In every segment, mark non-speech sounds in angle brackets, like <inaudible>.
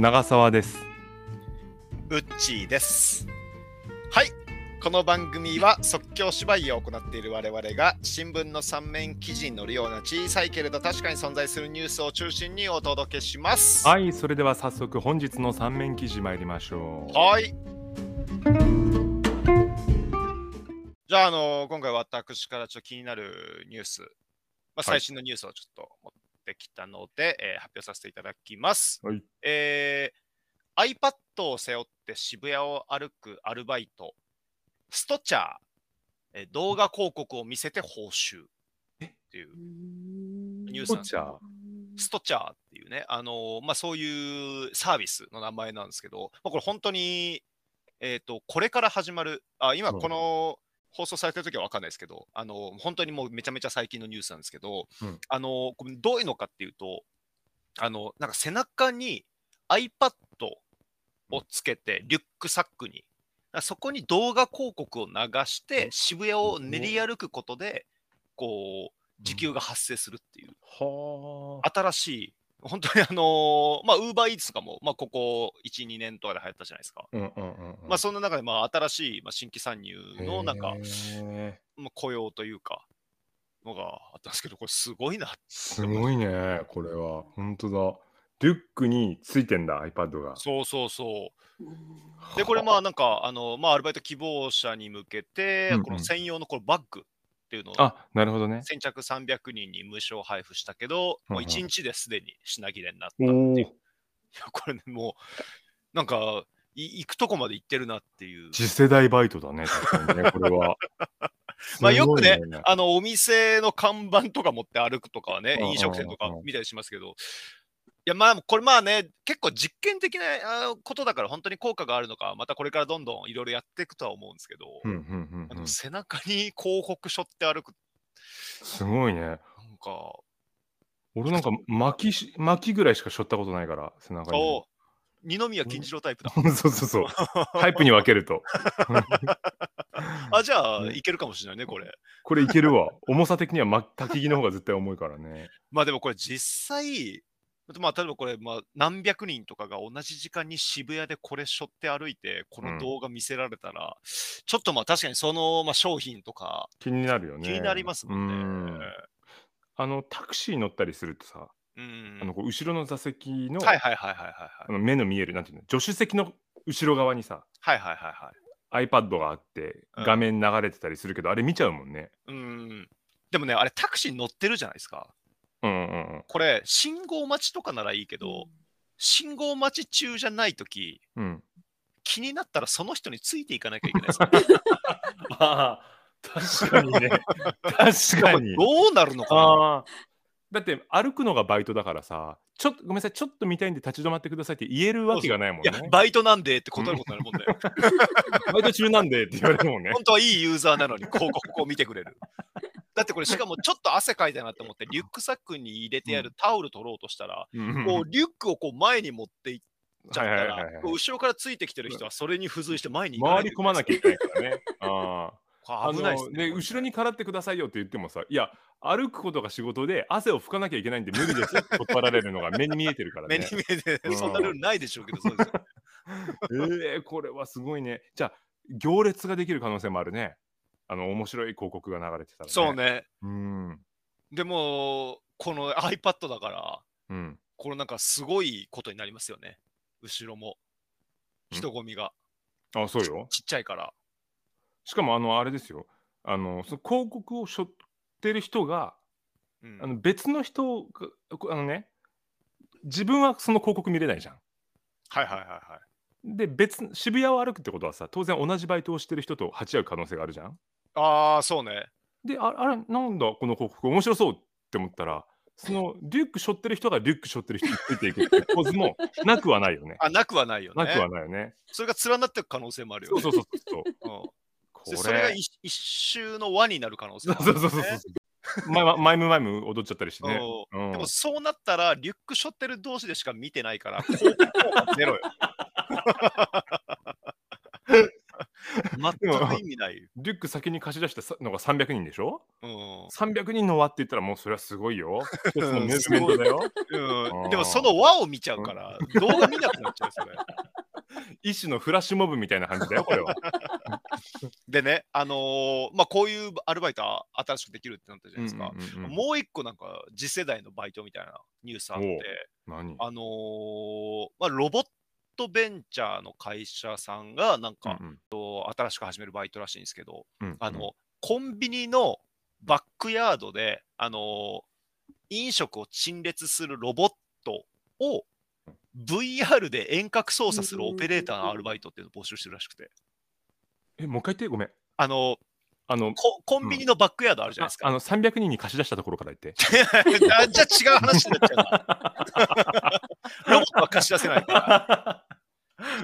長澤です。ウッチーです。はい。この番組は即興芝居を行っている我々が新聞の三面記事に載るような小さいけれど確かに存在するニュースを中心にお届けします。はい、それでは早速本日の三面記事参りましょう。はい。じゃあ、あの今回私からちょっと気になるニュース、まあ、最新のニュースをちょっと持ってきたので、えー発表させていただきます。はい。えー iPad を背負って渋谷を歩くアルバイト、ストチャー、えー動画広告を見せて報酬っていう。ニュースなんですストチャー？ストチャーっていうね、あのーまあ、そういうサービスの名前なんですけど、まあ、これ本当に、えっ、と、これから始まる、あ今この放送されてる時は分かんないですけど、あのー本当にもうめちゃめちゃ最近のニュースなんですけど、うん。あのどういうのかっていうと、あのなんか背中に iPad をつけて、リュックサックに、そこに動画広告を流して、渋谷を練り歩くことで、こう、時給が発生するっていう。は新しい、本当にあのーまあ、ウーバーイーツとかも、まあ、ここ1、2年とかで流行ったじゃないですか。あ。うんうんうんうん。まあ、そんな中で、まあ、新しい、まあ、新規参入の、なんか、へまあ、雇用というか、のがあったんですけど、これすごいな。すごいね、これは。本当だ。リュックについてんだ、iPad が。そうそうそう。で、これ、まあ、なんか、あの、まあ、アルバイト希望者に向けてうんうん、この専用のこれバッグっていうのを、あ、なるほどね。先着300人に無償配布したけど、うんうんもう1日ですでに品切れになったっておいう。おい。や、これね、もう、なんか、い行くとこまで行ってるなっていう。次世代バイトだね、確かにね、これは。<laughs> まあよくねすごいあの、お店の看板とか持って歩くとかはねうん、飲食店とか見たりしますけど、いや、まあ、これまあね、結構実験的なあことだから、本当に効果があるのか、またこれからどんどんいろいろやっていくとは思うんですけど、うんうんうんうんあの。背中に広告背負って歩く、すごいね。なんか、俺なんか巻きし巻きぐらいしか背負ったことないから、背中に。二宮金次郎タイプだ。<laughs> そうそうそう。タイプに分けると。<laughs> あ、じゃあ、ねいけるかもしれないね、これ。これいけるわ。重さ的にはま焚き木の方が絶対重いからね。<laughs> まあでもこれ実際、まあ例えばこれ、まあ何百人とかが同じ時間に渋谷でこれ背負って歩いて、この動画見せられたら、ちょっとまあ確かにその、まあ、商品とか気になるよね。気になりますもんね。うんあの、タクシー乗ったりするとさ、うんあのこう後ろの座席の,、はいはいはいはいはいはい。あの目の見える、なんていうの、助手席の後ろ側にさ、はいはいはいはい。iPad があって、うん画面流れてたりするけど、あれ見ちゃうもんね。うん。でもね、あれタクシー乗ってるじゃないですか。うんうんうん。これ、信号待ちとかならいいけど、信号待ち中じゃないとき、うん、気になったらその人についていかなきゃいけないです。あ <laughs> あ、確かにね。<laughs> 確かに。どうなるのかなああ。だって歩くのがバイトだからさ、ちょっとごめんなさい、ちょっと見たいんで立ち止まってくださいって言えるわけがないもんね。いや、バイトなんでって断ることになるもんね。<laughs> バイト中なんでって言われるもんね。本当はいいユーザーなのに広告を見てくれる。だってこれしかもちょっと汗かいたなと思ってリュックサックに入れてやるタオル取ろうとしたら、うんこうリュックをこう前に持っていっちゃったら後ろからついてきてる人はそれに付随して前に回り込まなきゃいけないからね。あ危ないですあのね。後ろに払ってくださいよって言ってもさ、いや、歩くことが仕事で汗を拭かなきゃいけないんで無理ですって断られるのが <laughs> 目に見えてるからね。目に見えてうんそんなルールないでしょうけど、そうですよ <laughs> えー、これはすごいね。じゃあ、行列ができる可能性もあるね。あの、面白い広告が流れてたら、ね。そう。ね。うん。でも、この iPad だから、うん。これなんかすごいことになりますよね。後ろも。人混みがあ、そうよ。ちっちゃいから。しかも、あの、あれですよ。あの、その広告を背負ってる人が、うんあの別の人が、こあのね、自分はその広告見れないじゃん。はいはいはいはい。で、別、渋谷を歩くってことはさ、当然同じバイトをしてる人と鉢合う可能性があるじゃん。ああ、そうね。で、ああれ、なんだ、この広告、面白そうって思ったら、そのリュック背負ってる人がリュック背負ってる人についていくって構図もなくはないよね。あ、なくはないよね。なくはないよね。それが連なっていく可能性もあるよね。そうそうそうそう。うんこでそれが一一周の輪になる可能性そうもあるそうそうそうそう。マイマイムマイム踊っちゃったりしてね。でもそうなったら、リュック背負ってる同士でしか見てないから、<laughs> ゼロよ。全く意味ない。リュック先に貸し出したさのが300人でしょ？うん。300人の輪って言ったらもうそれはすごいよ。<laughs> 一つのムーブメントだよ。うん、でもその輪を見ちゃうから、動画見なくなっちゃうそれ。<laughs> 一種のフラッシュモブみたいな感じだよ、これは。でね、あのーまあこういうアルバイトは新しくできるってなったじゃないですか。うんうんうんもう一個なんか次世代のバイトみたいなニュースあって、何？あのーまあ、ロボットベンチャーの会社さんがなんか、うん新しく始めるバイトらしいんですけど、うんあの、コンビニのバックヤードで、あのー飲食を陳列するロボットを VR で遠隔操作するオペレーターのアルバイトっていうのを募集してるらしくて、え、もう一回言って、ごめん。あのあの、ココンビニのバックヤードあるじゃないですか。ああの300人に貸し出したところから言って。あじゃあ違う話になっちゃうな。<laughs> ロボットは貸し出せないから。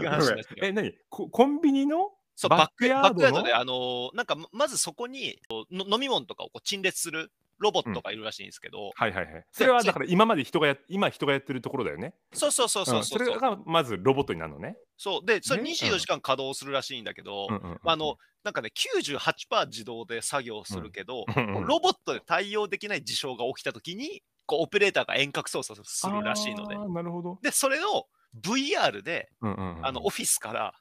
違う話になっちゃうえ、何？ココンビニのそうバックヤードの？バックヤードで、あのーなんかままずそこにの飲み物とかをこう陳列するロボットがいるらしいんですけど、はいはいはい。それはだから今まで人がや、今人がやってるところだよね。そうそうそうそうそう、ん。それがまずロボットになるのね。そう。で、それね。24時間稼働するらしいんだけど、うんうんうんあの、なんかね、98%自動で作業するけど、うんうんロボットで対応できない事象が起きたときに、こうオペレーターが遠隔操作するらしいので。なるほど。で、それを VR で、うんうんうんあのオフィスから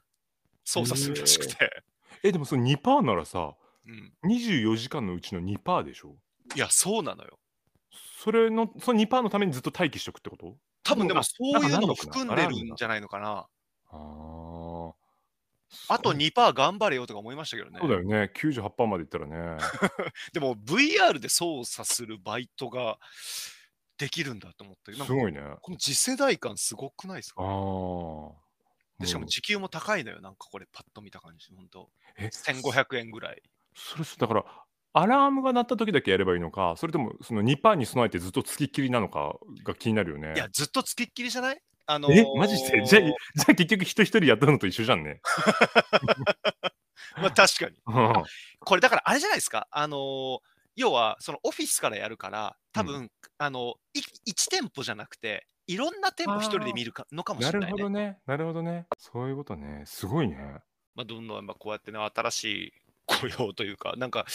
操作するらしくて、え、でもその2%ならさ、うん、24時間のうちの2%でしょ？いや、そうなのよ。それの、その2%のためにずっと待機しとくってこと？多分でもあそういうのも含んでるんじゃないのかな。あーあとそう2%頑張れよとか思いましたけどね。そうだよね。98%までいったらね。<laughs> でも VR で操作するバイトができるんだと思って、すごいね。この次世代感すごくないですあか？あ。でしかもう時給も高いのよ、なんかこれパッと見た感じ、本当え1500円ぐらい。それだからアラームが鳴った時だけやればいいのかそれともその2%に備えてずっとつきっきりなのかが気になるよね。いや、ずっとつきっきりじゃない？あのえ？ーマジで？じゃあじゃあ結局人一人やったのと一緒じゃんね。<laughs> まあ確かに。うんこれだからあれじゃないですか、あのー要はそのオフィスからやるから、多分、あのい1店舗じゃなくて、いろんな店舗一人で見るかのかもしなるれないね。ほどね。なるほどね。そういうことね。すごいね。まあ、どんどんまあこうやってね、新しい雇用というか、なんか、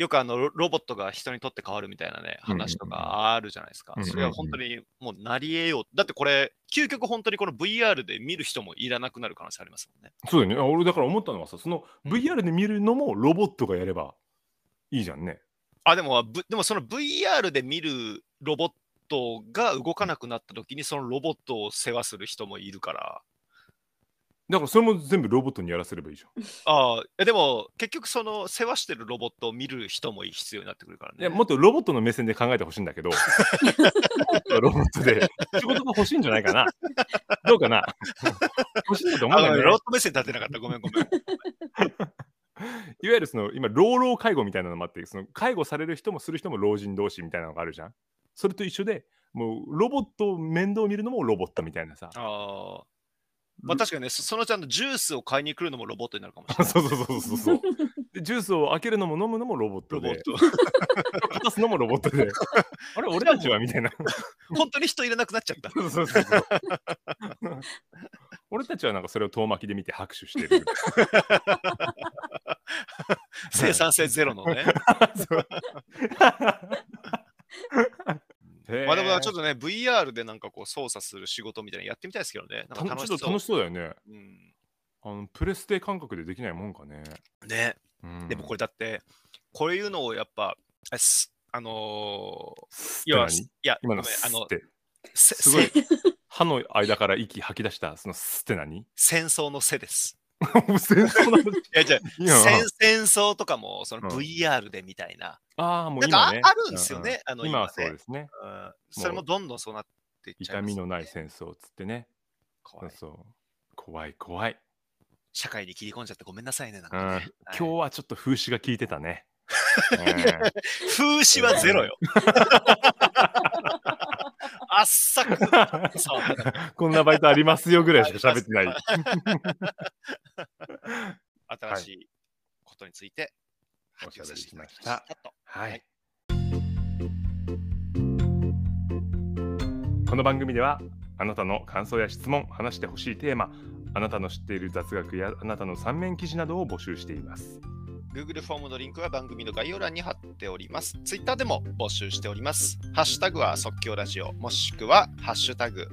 よくあのロロボットが人にとって変わるみたいなね、話とかあるじゃないですかそれは本当にもうなり得よう。だってこれ、究極本当にこの VR で見る人もいらなくなる可能性ありますもんね。そうだよねあ俺だから思ったのはさそのうん VR で見るのもロボットがやればいいじゃんねあ、でも、ぶでもその VR で見るロボットが動かなくなった時に、そのロボットを世話する人もいるから。だからそれも全部ロボットにやらせればいいじゃんああ、えでも結局その世話してるロボットを見る人も必要になってくるからね。いやもっとロボットの目線で考えてほしいんだけど <laughs> ロボットで仕事が欲しいんじゃないかなどうかな欲しいんだと思うんだロボット目線立てなかった。ごめんごめん。いわゆるその今老老介護みたいなのもあってその介護される人もする人も老人同士みたいなのがあるじゃんそれと一緒でもうロボット面倒見るのもロボットみたいなさああ。まあ確かにね、そそのちゃんとジュースを買いに来るのもロボットになるかもしれない。<laughs> そうそうそうそうそう <laughs> でジュースを開けるのも飲むのもロボットでロボット。片すのもロボットで <laughs> あれ俺たちはみたいな本当に人いらなくなっちゃった。そうそうそうそう俺たちはなんかそれを遠巻きで見て拍手してる生産性ゼロのね。まあでもちょっとね、VR でなんかこう操作する仕事みたいなのやってみたいですけどね。なんか楽しそう。たちょっと楽しそうだよね。うん、あのプレステ感覚でできないもんかね、ね。うん。でもこれだって、こういうのをやっぱ、あのー、ス要は、いや、何今のあのすごい。せ歯の間から息吐き出したそのスって何？戦争の背です。戦争なのいや、じゃ戦戦争とかもそのうん。VR でみたいな。ああもう今ね。あるんですよね。あの今はねそうですね。うん。それもどんどんそうなっていっちゃい痛みのない戦争っつってね。怖い。そう怖い怖い、社会に切り込んじゃってごめんなさいね。今日はちょっと風刺が効いてたね、<laughs> うん。風刺はゼロよ。<laughs> あっさく。<laughs> こんなバイトありますよぐらいしか喋ってない。<laughs> 新しいことについて発表させていただきましたと。はい。この番組ではあなたの感想や質問、話してほしいテーマ、あなたの知っている雑学やあなたの三面記事などを募集しています。Google フォームのリンクは番組の概要欄に貼っております。Twitter でも募集しております。ハッシュタグは即興ラジオ、もしくはハッシュタグ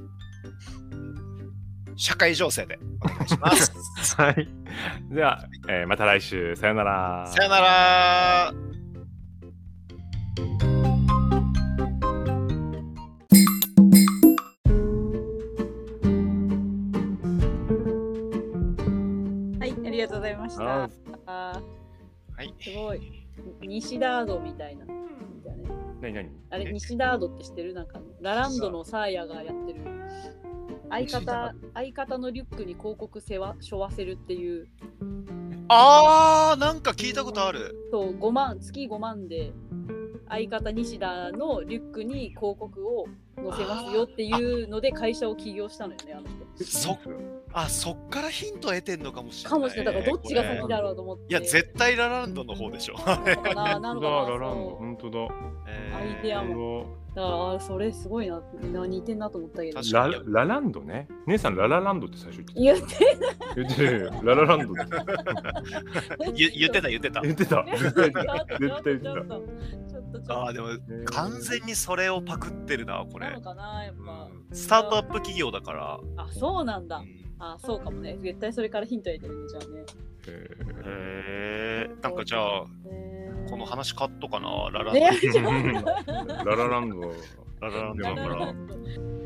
社会情勢でお願いします。<laughs> はい。では、えーまた来週。さよなら。さよならすごい。西ダードみたいな。みたいなね何何？あれ、西ダードって知ってる？なんか、ラランドのサーヤがやってる。相方相方のリュックに広告せわしょわせるっていう、あー、なんか聞いたことある。そう5万月5万で相方西田のリュックに広告を載せますよっていうので会社を起業したのよね、あの人。そあ、そっからヒント得てんのかもしれない。かもしれない。だからどっちが先だろうと思って。いや、絶対ラランドの方でしょ。なのかな、なのかな。ラランド、本当だ。えーアイデアもだからあそれすごいなみんな似てんなと思ったけど確かラにラランドね。姉さん、ララランドって最初言って言ってた。言ってるよ。ララランドってゆ言ってた、言ってた。言ってた。絶対言ってた。あー、でも完全にそれをパクってるな、これなの。かなやっぱ、うんスタートアップ企業だから。あそうなんだ、うんあそうかもね。絶対それからヒント得てるねじゃあね。えへえなんかじゃあ、ね。この話カットかな？ラランド。ね。ー <laughs> ララランド。ララランドだから。ララランド